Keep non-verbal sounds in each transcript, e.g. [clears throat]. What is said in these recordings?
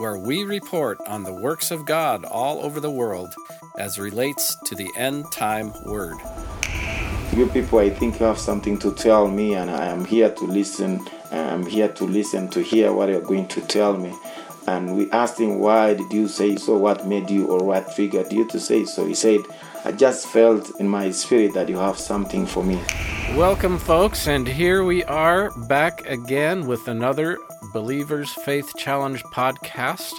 where we report on the works of God all over the world as relates to the end time word. You people, I think you have something to tell me, and I am here to listen. I'm here to listen to hear what you're going to tell me. And we asked him, Why did you say so? What made you or what triggered you to say so? He said, I just felt in my spirit that you have something for me. Welcome, folks, and here we are back again with another Believers Faith Challenge podcast.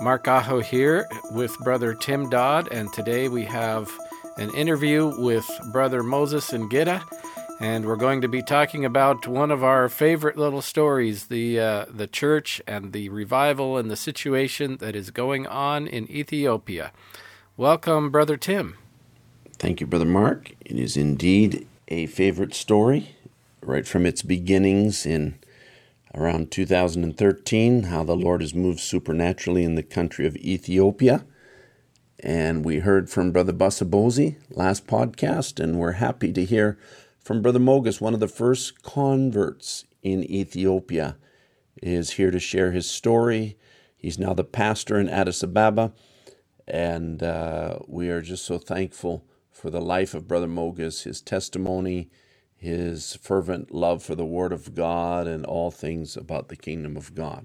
Mark Aho here with Brother Tim Dodd, and today we have an interview with Brother Moses Ngida, and we're going to be talking about one of our favorite little stories the uh, the church and the revival and the situation that is going on in Ethiopia. Welcome, Brother Tim. Thank you, Brother Mark. It is indeed a favorite story right from its beginnings in around 2013, how the Lord has moved supernaturally in the country of Ethiopia. And we heard from Brother Basabozi last podcast, and we're happy to hear from Brother Mogus, one of the first converts in Ethiopia, is here to share his story. He's now the pastor in Addis Ababa, and uh, we are just so thankful for the life of Brother Mogus, his testimony, his fervent love for the Word of God, and all things about the kingdom of God.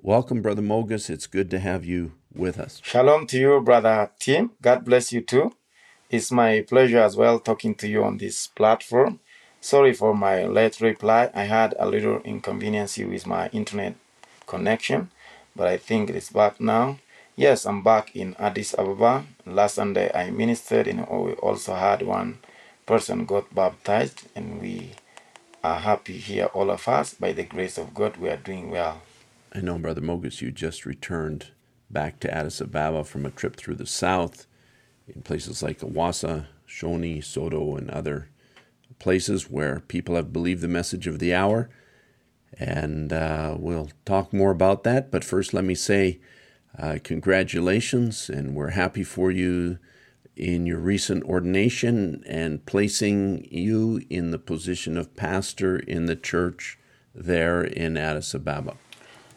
Welcome, Brother Mogus. It's good to have you with us. Shalom to you, Brother Tim. God bless you too. It's my pleasure as well talking to you on this platform. Sorry for my late reply. I had a little inconvenience with my internet connection, but I think it's back now. Yes, I'm back in Addis Ababa. Last Sunday I ministered, and we also had one person got baptized, and we are happy here, all of us. By the grace of God, we are doing well. I know, Brother Mogus, you just returned back to Addis Ababa from a trip through the south in places like Awasa, Shoni, Sodo, and other places where people have believed the message of the hour. And uh, we'll talk more about that. But first, let me say uh, congratulations, and we're happy for you in your recent ordination and placing you in the position of pastor in the church there in Addis Ababa.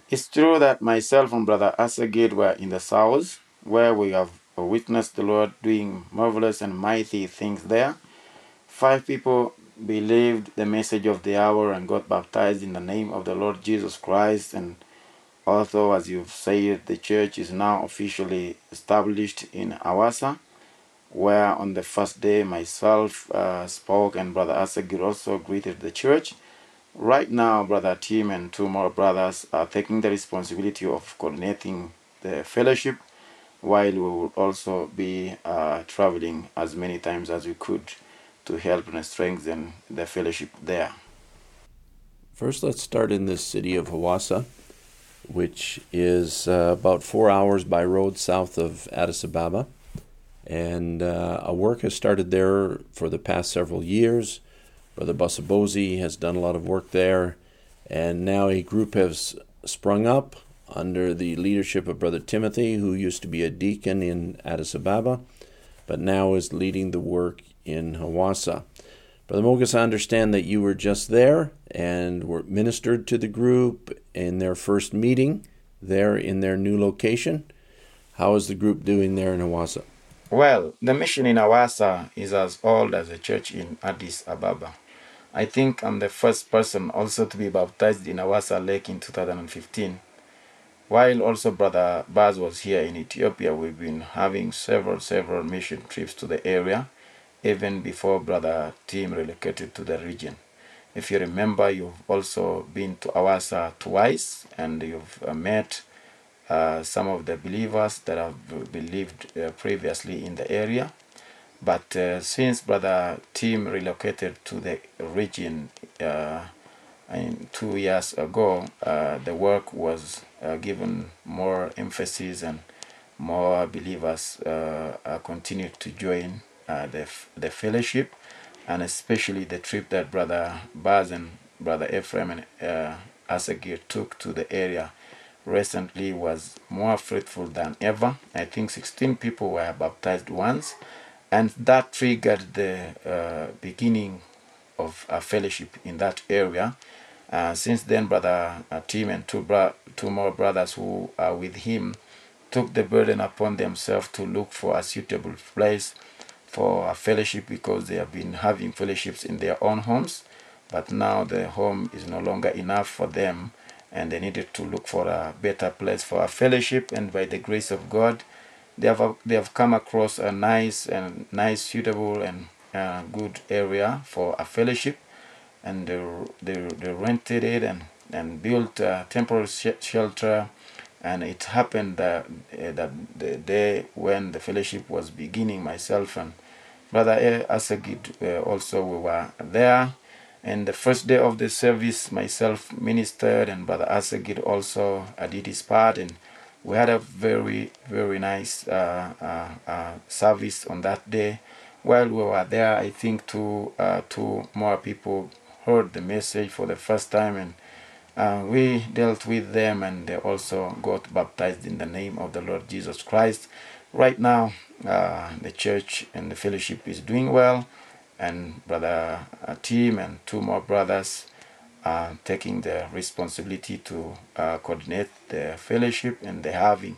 It's true that myself and Brother Asagid were in the south, where we have witnessed the Lord doing marvelous and mighty things there. Five people believed the message of the hour and got baptized in the name of the Lord Jesus Christ. And also, as you've said, the church is now officially established in Awasa, where on the first day myself uh, spoke and Brother Asagir also greeted the church. Right now, Brother Tim and two more brothers are taking the responsibility of coordinating the fellowship, while we will also be uh, traveling as many times as we could to help and strengthen the fellowship there. First, let's start in the city of Hawassa, which is uh, about four hours by road south of Addis Ababa. And uh, a work has started there for the past several years. Brother Basabozi has done a lot of work there, and now a group has sprung up under the leadership of Brother Timothy, who used to be a deacon in Addis Ababa, but now is leading the work in Hawassa. Brother Mogus, I understand that you were just there and were ministered to the group in their first meeting there in their new location. How is the group doing there in Hawassa? Well, the mission in Awasa is as old as the church in Addis Ababa. I think I'm the first person also to be baptized in Awasa Lake in 2015. While also Brother Baz was here in Ethiopia, we've been having several, several mission trips to the area, even before Brother Tim relocated to the region. If you remember, you've also been to Awasa twice and you've uh, met uh, some of the believers that have believed uh, previously in the area. But uh, since Brother Tim relocated to the region uh, two years ago, uh, the work was uh, given more emphasis and more believers continued to join the, the fellowship and especially the trip that Brother Baz and Brother Ephraim and uh, Asagir took to the area recently was more fruitful than ever. I think 16 people were baptized once, and that triggered the uh, beginning of a fellowship in that area. Uh, since then, Brother uh, Tim and two, bro- two more brothers who are with him took the burden upon themselves to look for a suitable place for a fellowship because they have been having fellowships in their own homes, but now the home is no longer enough for them and they needed to look for a better place for a fellowship and by the grace of God they have they have come across a nice and nice suitable and uh, good area for a fellowship. And they, they, they rented it and, and built a temporary sh- shelter. And it happened that, uh, that the day when the fellowship was beginning myself and brother asagid uh, also we were there and the first day of the service myself ministered and brother asagid also uh, did his part. And we had a very very nice uh, uh, uh, service on that day. While we were there i think two uh, two more people heard the message for the first time. And we dealt with them and they also got baptized in the name of the Lord Jesus Christ. Right now, the church and the fellowship is doing well, and Brother uh, Tim and two more brothers are taking the responsibility to uh, coordinate the fellowship, and they're having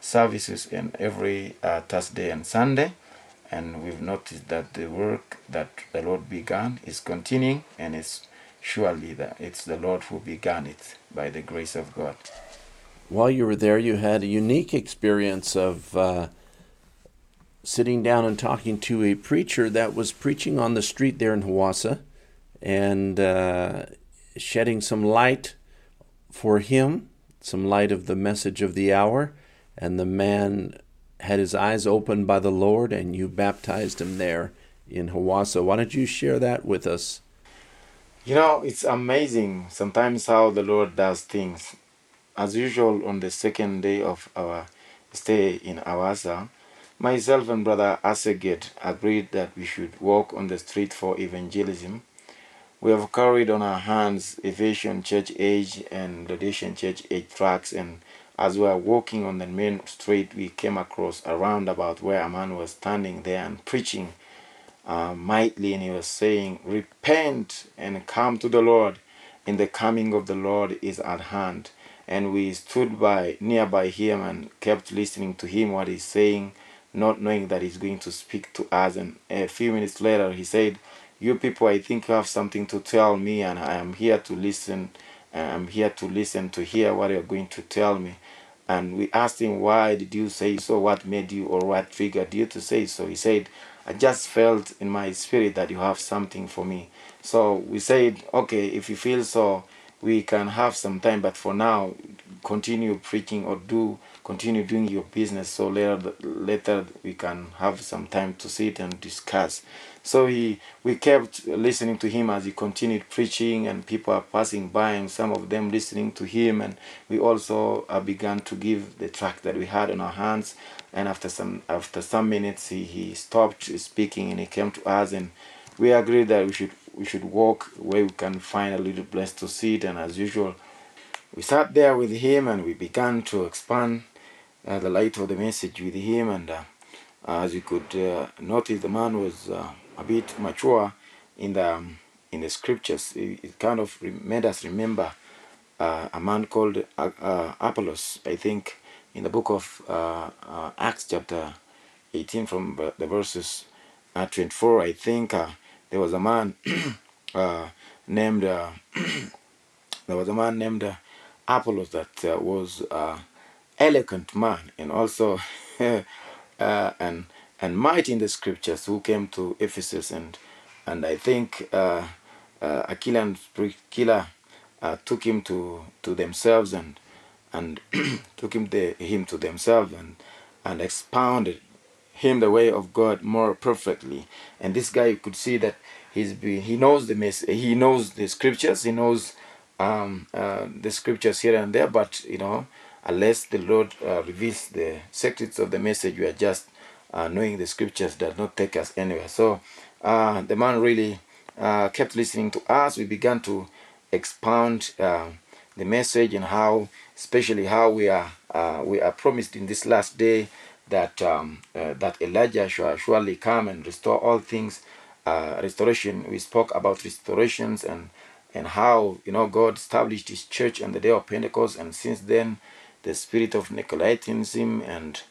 services in every uh, Thursday and Sunday. And we've noticed that the work that the Lord began is continuing, and it's surely that it's the Lord who began it by the grace of God. While you were there, you had a unique experience of uh, sitting down and talking to a preacher that was preaching on the street there in Hawassa and uh, shedding some light for him, some light of the message of the hour. And the man had his eyes opened by the Lord, and you baptized him there in Hawassa. Why don't you share that with us? You know, it's amazing sometimes how the Lord does things. As usual, on the second day of our stay in Awasa, myself and brother Aseged agreed that we should walk on the street for evangelism. We have carried on our hands Ephesian Church Age and Laodicean Church Age tracks, and as we were walking on the main street, we came across a roundabout where a man was standing there and preaching uh, mightily, and he was saying, Repent and come to the Lord, and the coming of the Lord is at hand. And we stood by nearby him and kept listening to him what he's saying, not knowing that he's going to speak to us. And a few minutes later, he said, You people, I think you have something to tell me, and I am here to listen. I'm here to listen to hear what you're going to tell me. And we asked him, Why did you say so? What made you or what triggered you to say so? He said, I just felt in my spirit that you have something for me. So we said, okay, if you feel so, we can have some time, but for now, continue preaching or do continue doing your business. So later, later we can have some time to sit and discuss. So he, we kept listening to him as he continued preaching, and people are passing by, and some of them listening to him. And we also uh, began to give the track that we had in our hands. And after some after some minutes, he, he stopped speaking and he came to us, and we agreed that we should we should walk where we can find a little place to sit. And as usual, we sat there with him, and we began to expand the light of the message with him. And uh, as you could uh, notice, the man was uh, a bit mature in the um, in the scriptures. It, it kind of made us remember uh, a man called uh, uh, Apollos, I think, in the book of uh, uh, Acts, chapter 18, from the- verses uh, 24. I think uh, there was a man [clears throat] uh, named uh, [clears throat] there was a man named uh, Apollos that uh, was uh, eloquent man and also [laughs] uh, and and mighty in the scriptures who came to Ephesus and and I think uh, uh, and Priscilla uh, took him to to themselves and and [clears throat] took him the, him to themselves and and expounded him the way of God more perfectly. And this guy you could see that he's be, he knows the mess he knows the scriptures he knows um, uh, the scriptures here and there but you know unless the lord uh, reveals the secrets of the message we are just uh, knowing the scriptures does not take us anywhere so uh, the man really uh, kept listening to us we began to expound uh, the message and how especially how we are uh, we are promised in this last day that um, that Elijah shall surely come and restore all things. Restoration. We spoke about restorations and and how you know God established His church on the day of Pentecost, and since then, the spirit of Nicolaitanism and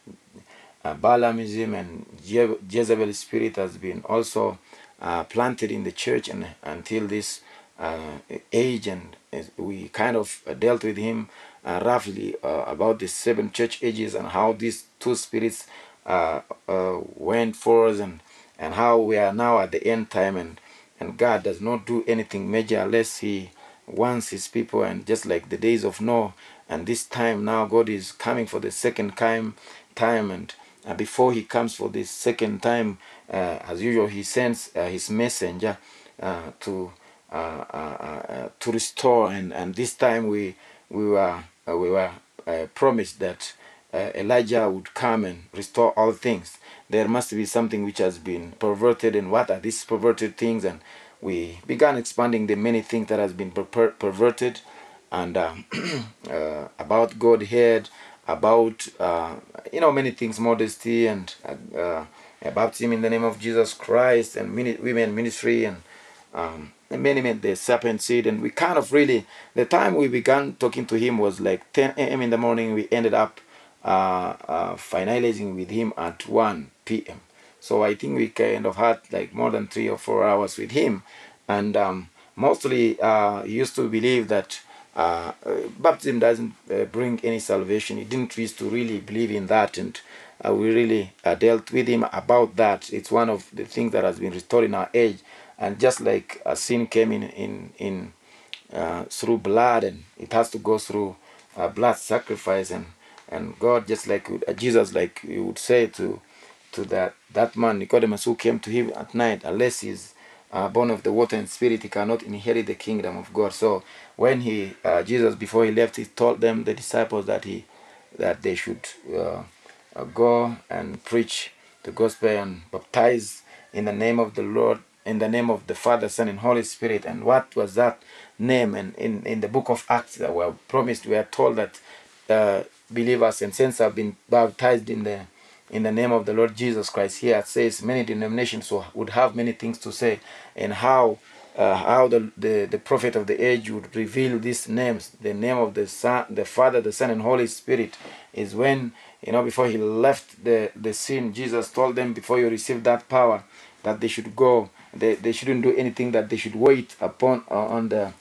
uh, Balaamism and Je- Jezebel spirit has been also uh, planted in the church, and until this uh, age, and we kind of dealt with him uh, roughly uh, about the seven church ages and how these two spirits uh, uh, went forth and and how we are now at the end time. And and God does not do anything major unless he wants his people. And just like the days of Noah and this time now God is coming for the second time time and uh, before he comes for this second time uh, as usual he sends uh, his messenger uh, to uh, uh, to restore and and this time we we were we were promised that Elijah would come and restore all things. There must be something which has been perverted, and what are these perverted things? And we began expanding the many things that has been per- perverted, and um, [clears throat] uh, about Godhead, about uh, you know many things, modesty, and uh, baptism in the name of Jesus Christ, and mini- women ministry, and um, and many made the serpent seed. And we kind of really the time we began talking to him was like 10 a.m in the morning. We ended up uh, uh, finalizing with him at 1 p.m so i think we kind of had like more than three or four hours with him. And um, mostly uh, he used to believe that uh, uh, baptism doesn't uh, bring any salvation. He didn't used to really believe in that and uh, we really dealt with him about that. It's one of the things that has been restored in our age. And just like a sin came in in in uh, through blood and it has to go through uh, blood sacrifice and and God just like uh, Jesus like he would say to to that that man Nicodemus who came to him at night unless he's born of the water and spirit he cannot inherit the kingdom of God. So when he uh, Jesus before he left he told them the disciples that he that they should uh, uh, go and preach the gospel and baptize in the name of the Lord in the name of the Father, Son, and Holy Spirit. And what was that name? And in, in the book of Acts that were promised, we are told that uh, believers and saints have been baptized in the in the name of the Lord Jesus Christ. Here it says many denominations would have many things to say, and how uh, how the, the the prophet of the age would reveal these names. The name of the Son, the Father, the Son, and Holy Spirit is when you know before he left the the scene. Jesus told them before you receive that power that they should go they, they shouldn't do anything that they should wait upon uh, on the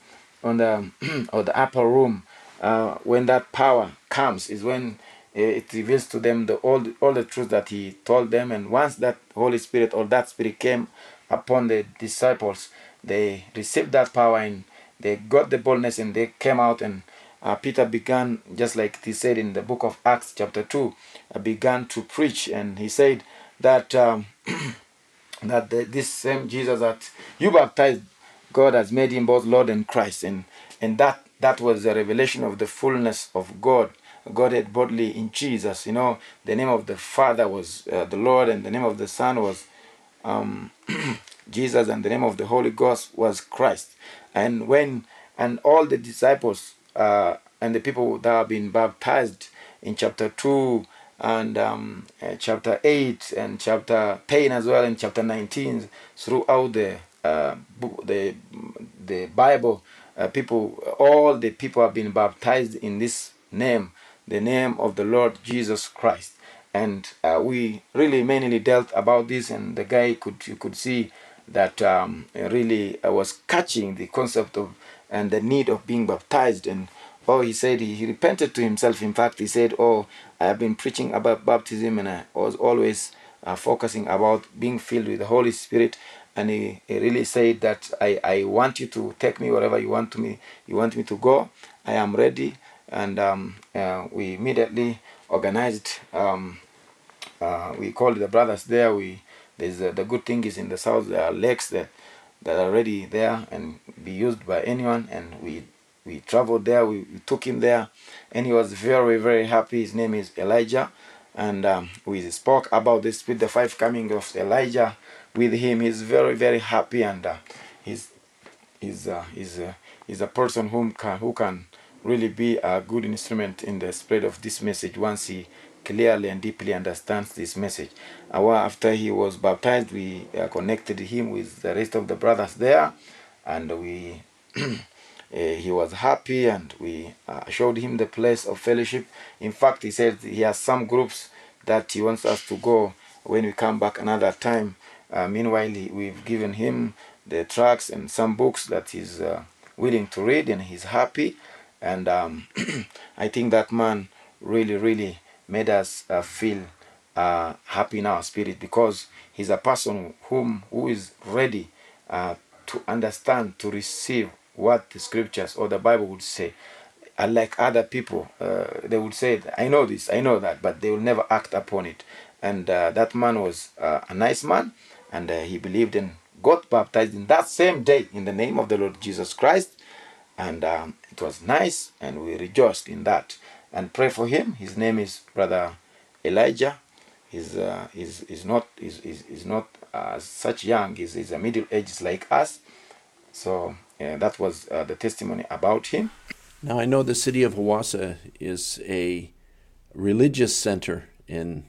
on the [clears throat] or the upper room uh, when that power comes is when uh, it reveals to them the all all the truth that he told them and once that holy spirit or that spirit came upon the disciples they received that power and they got the boldness and they came out and uh, Peter began, just like he said in the book of Acts, chapter 2, uh, began to preach. And he said that um, [clears throat] that the, this same Jesus that you baptized, God has made him both Lord and Christ, and and that that was the revelation of the fullness of God, God Godhead bodily in Jesus. You know, the name of the Father was uh, the Lord, and the name of the Son was um, [clears throat] Jesus, and the name of the Holy Ghost was Christ. And when and all the disciples uh, and the people that have been baptized in chapter two and um, uh, chapter 8 and chapter 10 as well and chapter 19 throughout the uh, the the Bible uh, people all the people have been baptized in this name the name of the Lord Jesus Christ and uh, we really mainly dealt about this and the guy could you could see that um, really I was catching the concept of and the need of being baptized and oh he said he, he repented to himself in fact he said oh I have been preaching about baptism and I was always uh, focusing about being filled with the Holy Spirit. And he, he really said that I, I want you to take me wherever you want to me you want me to go. I am ready. And um, uh, we immediately organized. Um, uh, we called the brothers there. We there's the good thing is in the south there are lakes that that are already there and be used by anyone. And we we traveled there. We, we took him there, and he was very very happy. His name is Elijah, and um, we spoke about this with the five coming of Elijah with him. He's very very happy, and uh, he's he's uh, he's uh, he's a person whom can who can really be a good instrument in the spread of this message once he clearly and deeply understands this message. After he was baptized, we uh, connected him with the rest of the brothers there, and we. Uh, [clears throat] he was happy and we uh, showed him the place of fellowship. In fact, he said he has some groups that he wants us to go when we come back another time. Uh, meanwhile, he, we've given him the tracts and some books that he's uh, willing to read and he's happy. And um, [clears throat] I think that man really, really made us uh, feel uh, happy in our spirit because he's a person whom who is ready to understand, to receive what the scriptures or the Bible would say. Unlike other people, uh, they would say, I know this, I know that, but they will never act upon it. And uh, that man was uh, a nice man, and uh, he believed and got baptized in that same day in the name of the Lord Jesus Christ. And um, it was nice, and we rejoiced in that. And pray for him. His name is Brother Elijah. He's, uh, he's, he's not, he's, he's, he's not uh, such young, he's, he's a middle age like us. So yeah, that was uh, the testimony about him. Now, I know the city of Hawassa is a religious center in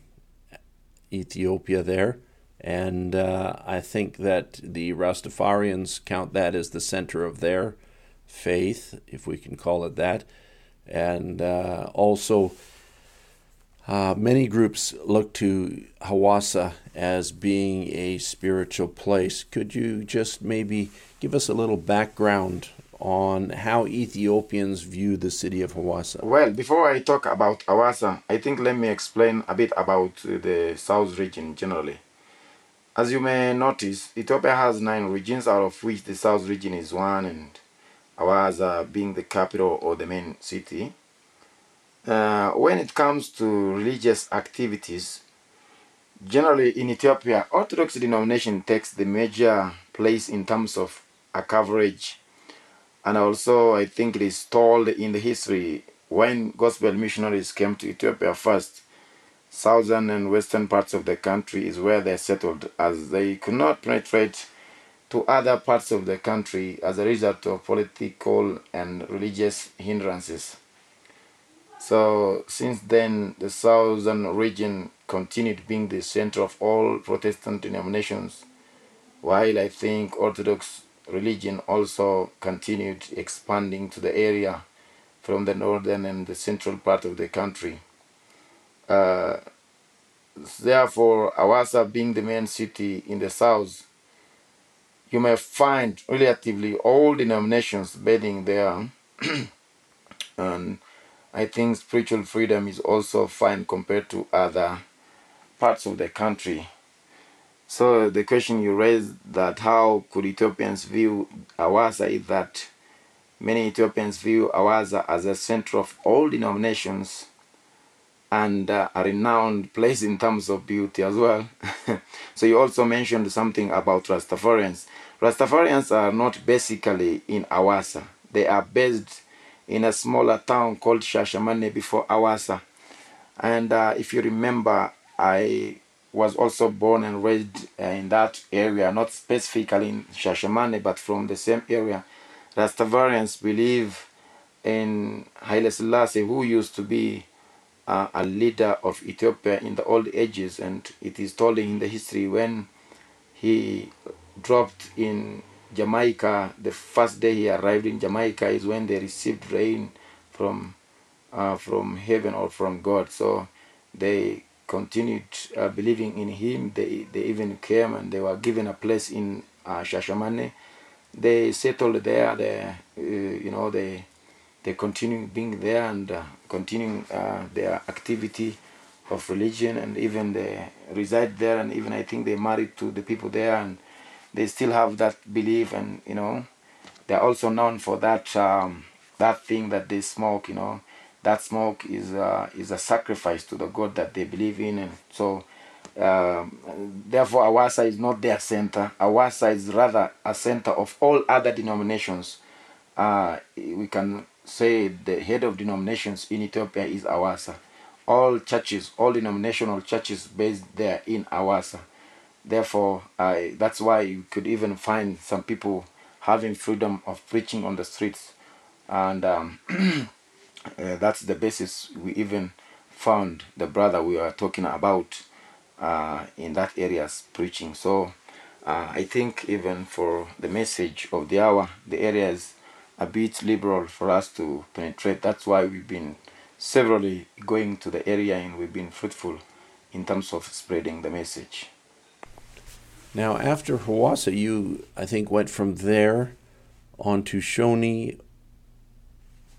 Ethiopia there, and uh, I think that the Rastafarians count that as the center of their faith, if we can call it that. And uh, also, uh, many groups look to Hawassa as being a spiritual place. Could you just maybe give us a little background on how Ethiopians view the city of Hawassa? Well, before I talk about Hawassa, I think let me explain a bit about the south region generally. As you may notice, Ethiopia has nine regions, out of which the south region is one, and Hawassa being the capital or the main city. Uh, when it comes to religious activities, generally in Ethiopia, Orthodox denomination takes the major place in terms of a coverage. And also, I think it is told in the history when gospel missionaries came to Ethiopia first, southern and western parts of the country is where they settled, as they could not penetrate to other parts of the country as a result of political and religious hindrances. So, since then, the southern region continued being the center of all Protestant denominations, while I think Orthodox religion also continued expanding to the area from the northern and the central part of the country. Uh, therefore, Hawassa being the main city in the south, you may find relatively all denominations bedding there. [clears throat] and I think spiritual freedom is also fine compared to other parts of the country. So the question you raised that how could Ethiopians view Hawassa is that many Ethiopians view Hawassa as a center of all denominations and uh, a renowned place in terms of beauty as well. [laughs] so you also mentioned something about Rastafarians. Rastafarians are not basically in Hawassa. They are based in a smaller town called Shashamane before Hawassa. And uh, if you remember, I was also born and raised uh, in that area, not specifically in Shashamane, but from the same area. Rastafarians believe in Haile Selassie, who used to be uh, a leader of Ethiopia in the old ages, and it is told in the history when he dropped in Jamaica, the first day he arrived in Jamaica is when they received rain from uh, from heaven or from God. So they continued uh, believing in him. They, they even came and they were given a place in uh, Shashamane. They settled there. They, uh, you know, they they continue being there and uh, continuing uh, their activity of religion, and even they reside there. And even I think they married to the people there, and they still have that belief. And you know, they're also known for that um, that thing that they smoke. You know, that smoke is uh, is a sacrifice to the God that they believe in, and so Um, therefore, Awasa is not their center. Awasa is rather a center of all other denominations. Uh, we can say the head of denominations in Ethiopia is Awasa. All churches, all denominational churches based there in Awasa. Therefore, uh, that's why you could even find some people having freedom of preaching on the streets. And um, [clears throat] uh, that's the basis we even found the brother we were talking about uh, in that area's preaching. So uh, I think even for the message of the hour, the areas a bit liberal for us to penetrate. That's why we've been severally going to the area and we've been fruitful in terms of spreading the message. Now, after Hawassa, you, I think, went from there on to Shoni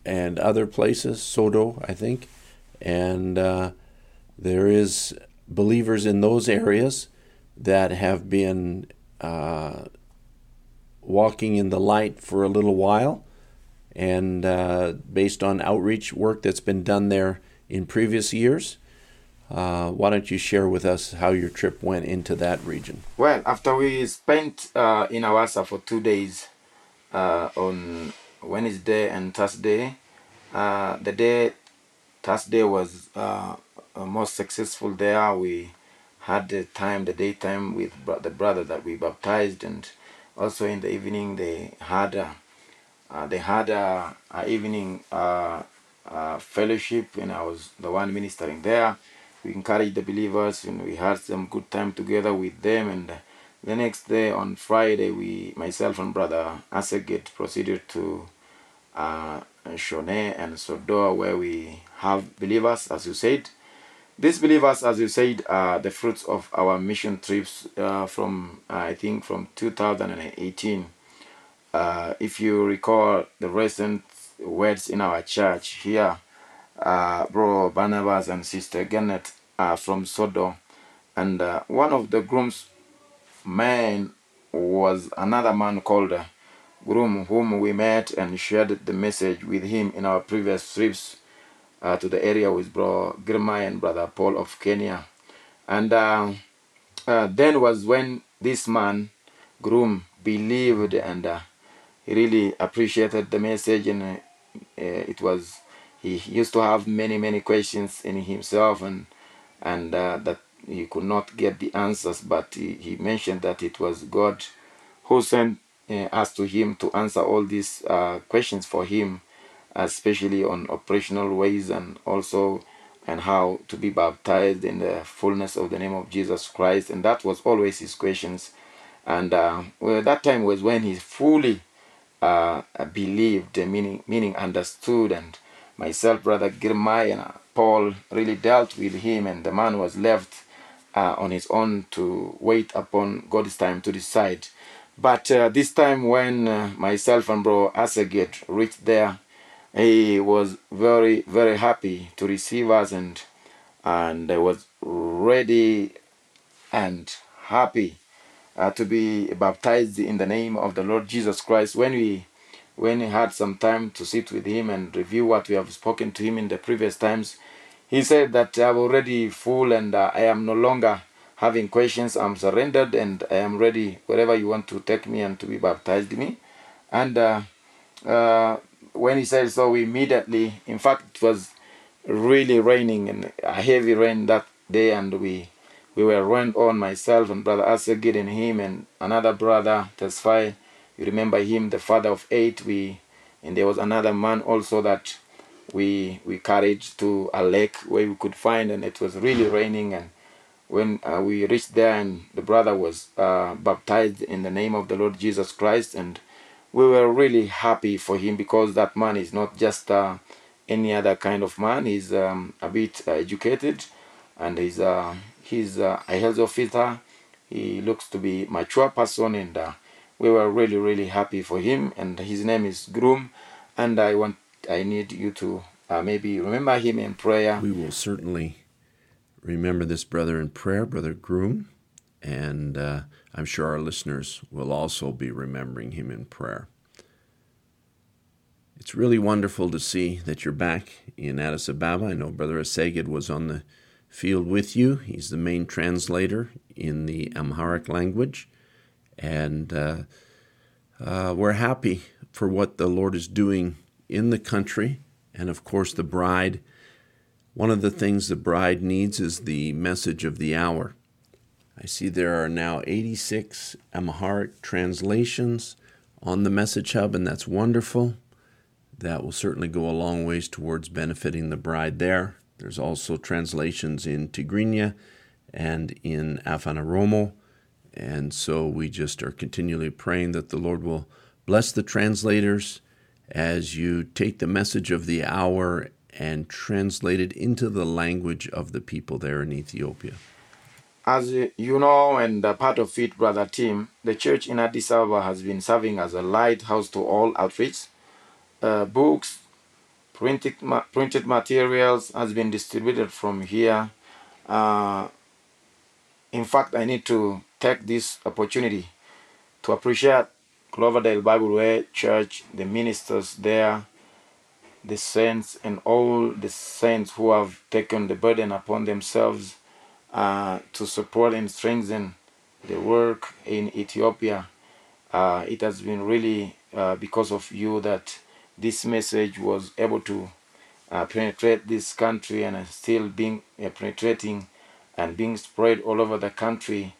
and other places, Sodo, I think. And uh, there is believers in those areas that have been uh, walking in the light for a little while. And uh, based on outreach work that's been done there in previous years, uh, why don't you share with us how your trip went into that region? Well, after we spent uh, in Awasa for two days uh, on Wednesday and Thursday, uh, the day Thursday was uh, most successful there. We had the time, the daytime with the brother that we baptized, and also in the evening they had uh, they had a, a evening fellowship, and I was the one ministering there. We encouraged the believers and we had some good time together with them. And the next day on friday we myself and brother aseget proceeded to uh, shone and sodoa where we have believers as you said. These believers as you said are the fruits of our mission trips uh, from uh, i think from 2018 uh, if you recall the recent words in our church here uh, bro Barnabas and sister Gannett are from Sodom, and uh, one of the groom's men was another man called uh, Groom, whom we met and shared the message with him in our previous trips uh, to the area with bro Girma and brother Paul of Kenya, and uh, uh, then was when this man Groom believed and he really appreciated the message and it was he used to have many many questions in himself and and uh, that he could not get the answers but he, he mentioned that it was god who sent uh, us to him to answer all these uh, questions for him especially on operational ways and also and how to be baptized in the fullness of the name of jesus christ. And that was always his questions. And uh, well, that time was when he fully uh, believed meaning meaning understood and myself, Brother Girmay, and uh, Paul really dealt with him, and the man was left uh, on his own to wait upon God's time to decide. But uh, this time, when uh, myself and Bro Asaget reached there, he was very, very happy to receive us, and and was ready and happy uh, to be baptized in the name of the Lord Jesus Christ. When we when he had some time to sit with him and review what we have spoken to him in the previous times, he said that I'm already full and uh, I am no longer having questions. I'm surrendered and I am ready wherever you want to take me and to be baptized me. And uh, uh, when he said so, we immediately, in fact, it was really raining and a heavy rain that day, and we we were rained on myself and brother Asagid and him and another brother Tesfai you remember him, the father of eight. We and there was another man also that we we carried to a lake where we could find, and it was really raining. And when uh, we reached there, and the brother was uh, baptized in the name of the Lord Jesus Christ, and we were really happy for him because that man is not just uh, any other kind of man. He's um, a bit educated, and he's uh, he's uh, a health officer. He looks to be a mature person, and uh, we were really really happy for him. And his name is groom. And i want i need you to uh, maybe remember him in prayer. We will certainly remember this brother in prayer brother groom. And i'm sure our listeners will also be remembering him in prayer. It's really wonderful to see that you're back in addis ababa. I know brother asegid was on the field with you. He's the main translator in the Amharic language. And uh, uh, we're happy for what the Lord is doing in the country. And of course, the bride. One of the things the bride needs is the message of the hour. I see there are now 86 Amharic translations on the Message Hub, and that's wonderful. That will certainly go a long ways towards benefiting the bride there. There's also translations in Tigrinya and in Afan Oromo. And so we just are continually praying that the Lord will bless the translators as you take the message of the hour and translate it into the language of the people there in Ethiopia. As you know, and part of it, Brother Tim, the church in Addis Ababa has been serving as a lighthouse to all outreach. Uh, books, printed, ma- printed materials has been distributed from here. Uh, in fact, I need to take this opportunity to appreciate Cloverdale Bible Way Church, the ministers there, the saints, and all the saints who have taken the burden upon themselves uh, to support and strengthen the work in Ethiopia. Uh, it has been really uh, because of you that this message was able to uh, penetrate this country and still being uh, penetrating and being spread all over the country.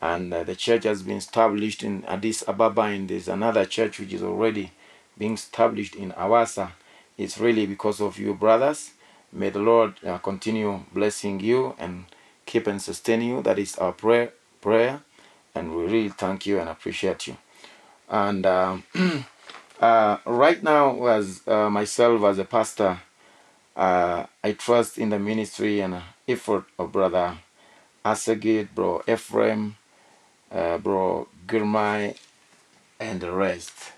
And uh, the church has been established in Addis Ababa, and there's another church which is already being established in Awasa. It's really because of you, brothers. May the Lord uh, continue blessing you and keep and sustain you. That is our prayer. Prayer, and we really thank you and appreciate you. And [clears throat] uh, right now, as uh, myself as a pastor, uh, I trust in the ministry and effort of brother Asagid, bro Ephraim, uh, bro Girmai, and the rest.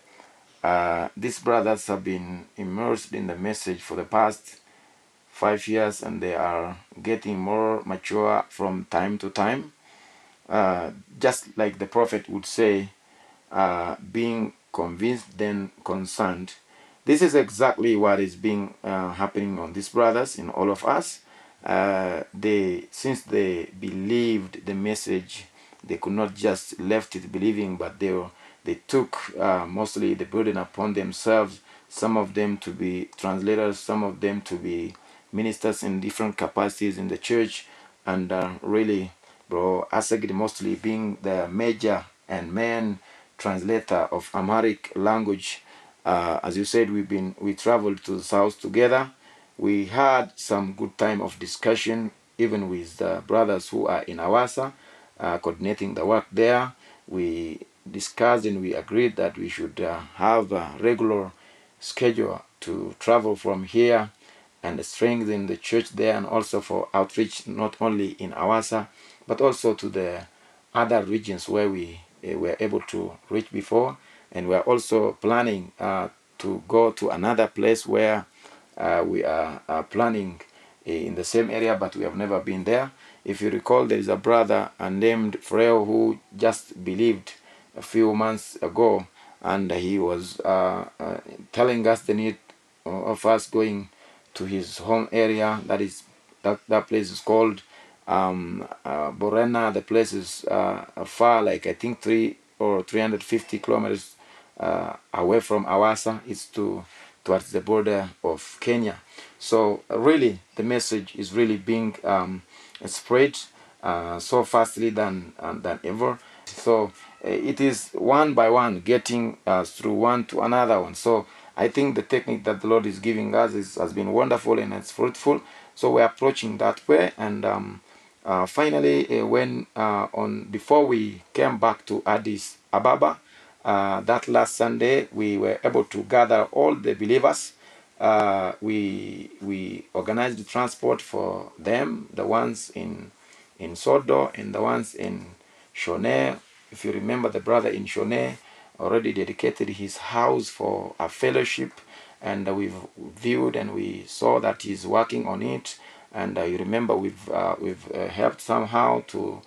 Uh, these brothers have been immersed in the message for the past five years and they are getting more mature from time to time. Uh, just like the prophet would say, being convinced then concerned. This is exactly what is being uh, happening on these brothers in all of us. Uh, they since they believed the message, they could not just left it believing, but they were, they took uh, mostly the burden upon themselves. Some of them to be translators, some of them to be ministers in different capacities in the church, and uh, really, bro, Asagid mostly being the major and main translator of Amharic language. Uh, as you said, we've been we traveled to the south together. We had some good time of discussion, even with the brothers who are in Awasa, uh, coordinating the work there. We discussed and we agreed that we should uh, have a regular schedule to travel from here and strengthen the church there and also for outreach not only in Awasa but also to the other regions where we were able to reach before and we're also planning uh, to go to another place where uh, we are, are planning in the same area but we have never been there if you recall there is a brother named Freo who just believed a few months ago and he was uh, uh, telling us the need of us going to his home area. That is that that place is called um, uh, Borena. The place is uh, far, like I think three or 350 kilometers uh, away from Awasa. It's to towards the border of Kenya. So really, the message is really being um, spread uh, so fastly than uh, than ever. So uh, it is one by one getting through one to another one. So I think the technique that the Lord is giving us is, has been wonderful and it's fruitful. So we're approaching that way. And um, uh, finally, uh, when uh, on before we came back to Addis Ababa, uh, that last Sunday, we were able to gather all the believers. Uh, we we organized the transport for them, the ones in in Sodo and the ones in Shone. If you remember the brother in Shone, already dedicated his house for a fellowship and we've viewed and we saw that he's working on it and uh, you remember we've uh, we've uh, helped somehow to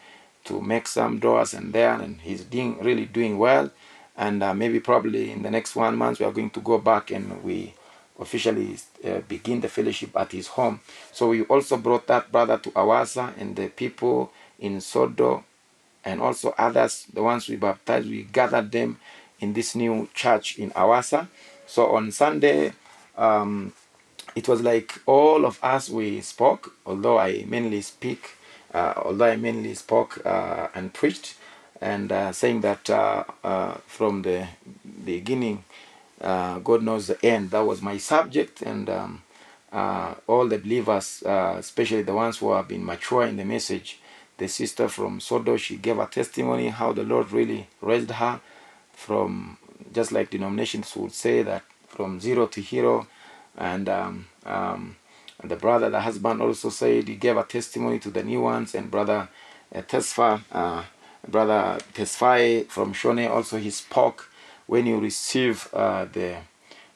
to make some doors and there and he's doing really doing well and maybe probably in the next one month we are going to go back and we officially uh, begin the fellowship at his home. So we also brought that brother to Awasa and the people in Sodo and also others, the ones we baptized, we gathered them in this new church in Awasa. So on Sunday, um, it was like all of us we spoke, although I mainly speak, uh, although I mainly spoke uh, and preached, and uh, saying that uh, uh, from the beginning, uh, God knows the end. That was my subject, and um, all the believers, especially the ones who have been mature in the message, the sister from Sodo, she gave a testimony how the Lord really raised her from just like denominations would say that from zero to hero. And, um, um, and the brother, the husband, also said he gave a testimony to the new ones. And brother uh, Tesfa, uh, brother Tesfaye from Shone, also he spoke when you receive uh, the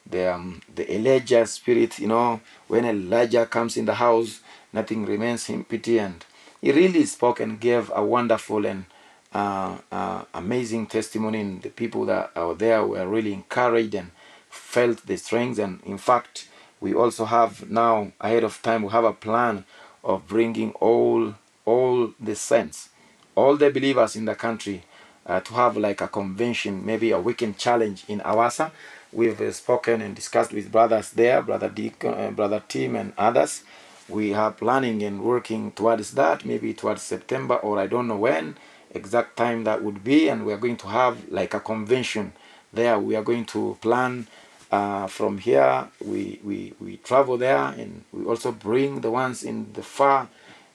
the um, the Elijah spirit. You know, when Elijah comes in the house, nothing remains empty, and he really spoke and gave a wonderful and uh, uh, amazing testimony. And the people that are there were really encouraged and felt the strength. And in fact, we also have now ahead of time we have a plan of bringing all all the saints, all the believers in the country, uh, to have like a convention, maybe a weekend challenge in Awasa. We've uh, spoken and discussed with brothers there, brother Deacon, uh, brother Tim, and others. We are planning and working towards that maybe towards september or i don't know when exact time that would be. And we are going to have like a convention there. We are going to plan uh, from here we, we we travel there and we also bring the ones in the far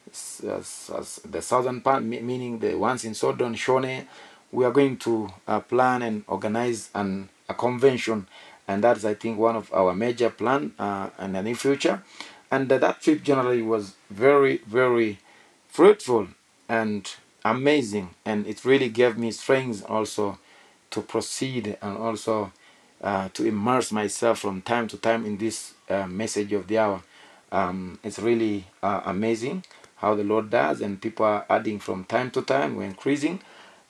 as the southern part meaning the ones in Southern Shone. We are going to uh, plan and organize an, a convention and that's i think one of our major plan uh, in the near future. And that trip generally was very very fruitful and amazing and it really gave me strength also to proceed and also uh, to immerse myself from time to time in this uh, message of the hour um, it's really uh, amazing how the lord does and people are adding from time to time we're increasing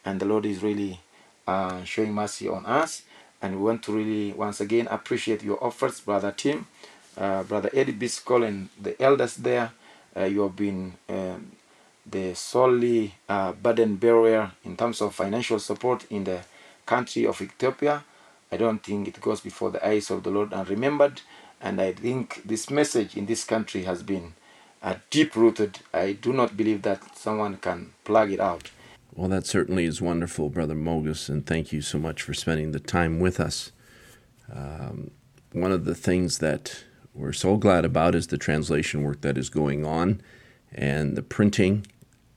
and the lord is really uh, showing mercy on us and we want to really once again appreciate your efforts brother tim uh, Brother Eddie Biscol and the elders there. You have been um, the solely burden bearer in terms of financial support in the country of Ethiopia. I don't think it goes before the eyes of the Lord unremembered. And I think this message in this country has been uh, deep rooted. I do not believe that someone can plug it out. Well, that certainly is wonderful, Brother Mogus, and thank you so much for spending the time with us. Um, one of the things that we're so glad about is the translation work that is going on and the printing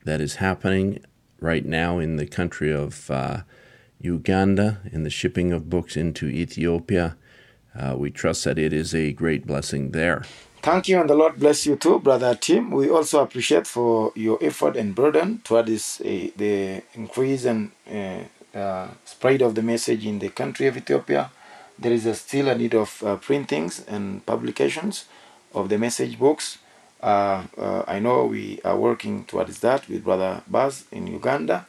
that is happening right now in the country of uh, Uganda and the shipping of books into Ethiopia. Uh, we trust that it is a great blessing there. Thank you, and the Lord bless you too, brother Tim. We also appreciate for your effort and burden toward this uh, the increase and uh, uh, spread of the message in the country of Ethiopia there is a still a need of uh, printings and publications of the message books. Uh, I know we are working towards that with Brother Baz in Uganda,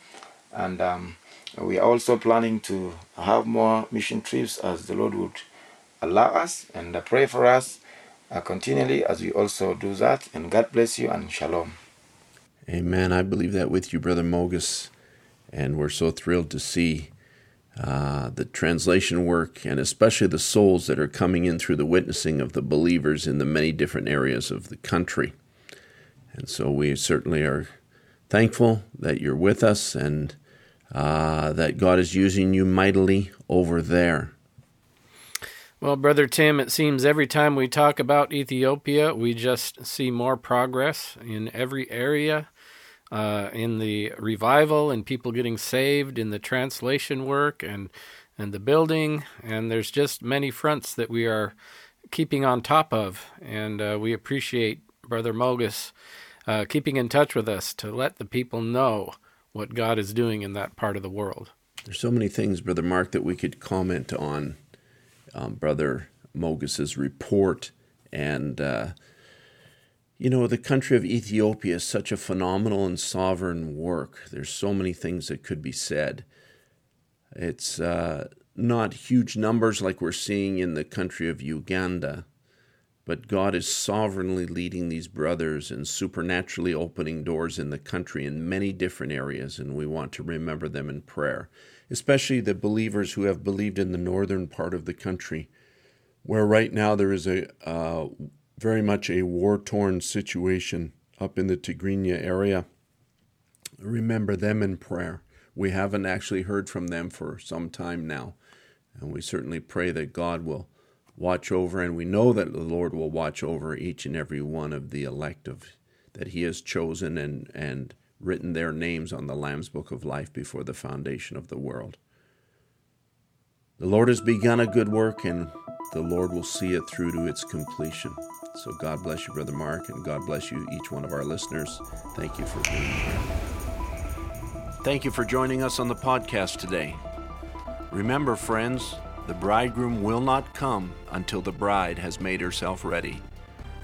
and um, we are also planning to have more mission trips as the Lord would allow us, and pray for us uh, continually as we also do that. And God bless you and shalom. Amen. I believe that with you, Brother Mogus, and we're so thrilled to see uh, the translation work, and especially the souls that are coming in through the witnessing of the believers in the many different areas of the country. And so we certainly are thankful that you're with us and uh, that God is using you mightily over there. Well, Brother Tim, it seems every time we talk about Ethiopia, we just see more progress in every area uh, in the revival and people getting saved, in the translation work and and the building, and there's just many fronts that we are keeping on top of, and uh, we appreciate Brother Mogus uh, keeping in touch with us to let the people know what God is doing in that part of the world. There's so many things, Brother Mark, that we could comment on um, Brother Mogus's report and uh, you know, the country of Ethiopia is such a phenomenal and sovereign work. There's so many things that could be said. It's uh, not huge numbers like we're seeing in the country of Uganda, but God is sovereignly leading these brothers and supernaturally opening doors in the country in many different areas, and we want to remember them in prayer, especially the believers who have believed in the northern part of the country, where right now there is a uh, very much a war torn situation up in the Tigrinya area. Remember them in prayer. We haven't actually heard from them for some time now, and we certainly pray that God will watch over, and we know that the Lord will watch over each and every one of the elect of that He has chosen and and written their names on the Lamb's Book of Life before the foundation of the world. The Lord has begun a good work, and the Lord will see it through to its completion. So God bless you, Brother Mark, and God bless you, each one of our listeners. Thank you for being here. Thank you for joining us on the podcast today. Remember, friends, the bridegroom will not come until the bride has made herself ready.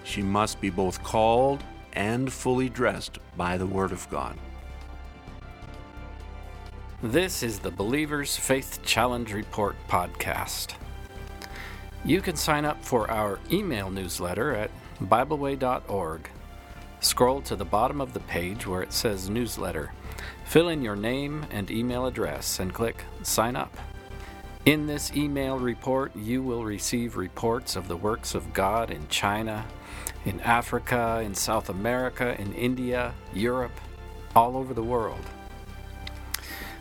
She must be both called and fully dressed by the Word of God. This is the Believer's Faith Challenge Report podcast. You can sign up for our email newsletter at BibleWay.org. Scroll to the bottom of the page where it says Newsletter. Fill in your name and email address and click Sign Up. In this email report, you will receive reports of the works of God in China, in Africa, in South America, in India, Europe, all over the world.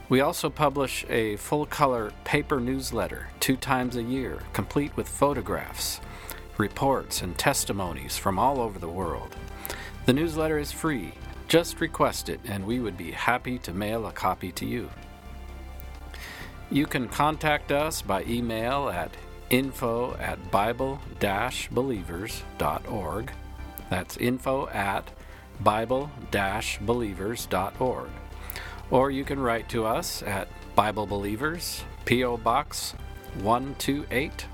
We also publish a full color paper newsletter two times a year, complete with photographs, reports, and testimonies from all over the world. The newsletter is free. Just request it, and we would be happy to mail a copy to you. You can contact us by email at info at bible believers.org. That's info at bible believers.org. Or you can write to us at Bible Believers, P.O. Box 128,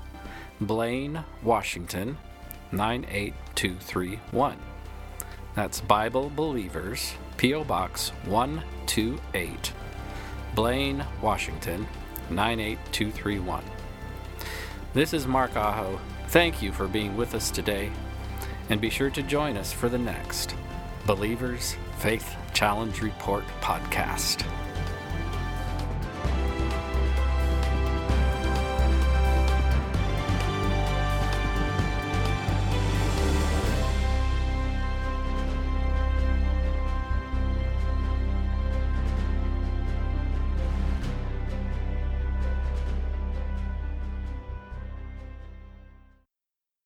Blaine, Washington 98231. That's Bible Believers, P.O. Box 128, Blaine, Washington 98231. This is Mark Aho. Thank you for being with us today, and be sure to join us for the next Believers Faith Challenge Report podcast.